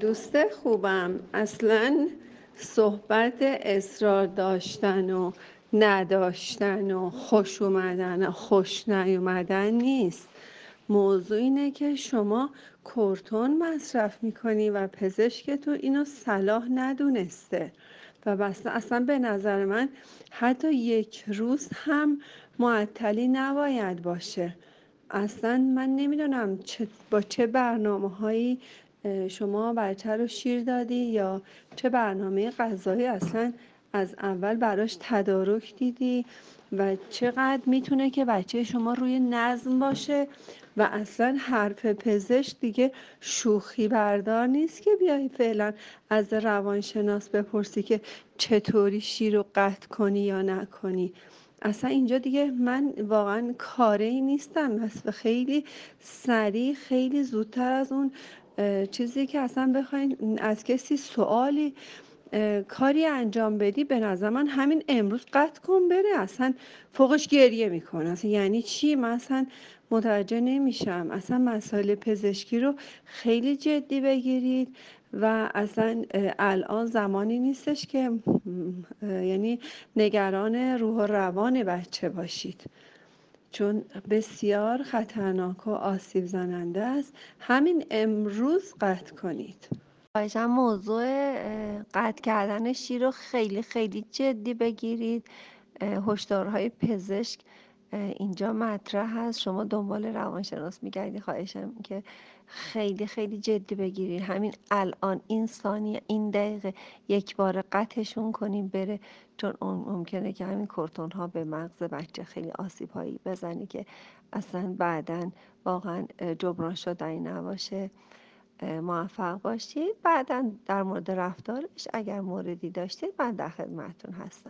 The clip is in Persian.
دوست خوبم. اصلا صحبت اصرار داشتن و نداشتن و خوش اومدن و خوش نیومدن نیست. موضوع اینه که شما کورتون مصرف می‌کنی و پزشکتون اینو صلاح ندونسته. و اصلا به نظر من حتی یک روز هم معطلی نباید باشه. اصلا من نمی‌دونم با چه برنامه هایی شما بچه رو شیر دادی یا چه برنامه غذایی اصلا از اول براش تدارک دیدی و چقدر می‌تونه که بچه شما روی نظم باشه و اصلا حرف پزشک دیگه شوخی بردار نیست که بیای فعلا از روانشناس بپرسی که چطوری شیر رو قطع کنی یا نکنی. اصلا اینجا دیگه من واقعا کاری نیستم. خیلی سریع خیلی زودتر از اون چیزی که اصلا بخواین از کسی سوالی کاری انجام بدی به نظر من همین امروز قطع کن بره. اصلا فوقش گریه می‌کنه. اصلا یعنی چی؟ من اصلا متوجه نمیشم. اصلا مسائل پزشکی رو خیلی جدی بگیرید و اصلا الان زمانی نیستش که یعنی نگران روح و روان بچه باشید. چون بسیار خطرناک و آسیب زننده است. همین امروز قطع کنید. خواهشم موضوع قطع کردن شیر رو خیلی خیلی جدی بگیرید. هشدارهای پزشک اینجا مطرح هست. شما دنبال روانشناس میگردی خواهشم که خیلی خیلی جدی بگیرید همین الان این ثانیه این دقیقه یک بار قطعشون کنیم بره. چون ممکنه که همین کرتون ها به مغز بچه خیلی آسیب هایی بزنی که اصلا بعدا واقعا جبران شدنی نباشه. موفق باشید. بعدا در مورد رفتارش اگر موردی داشتید من در خدمتتون هستم.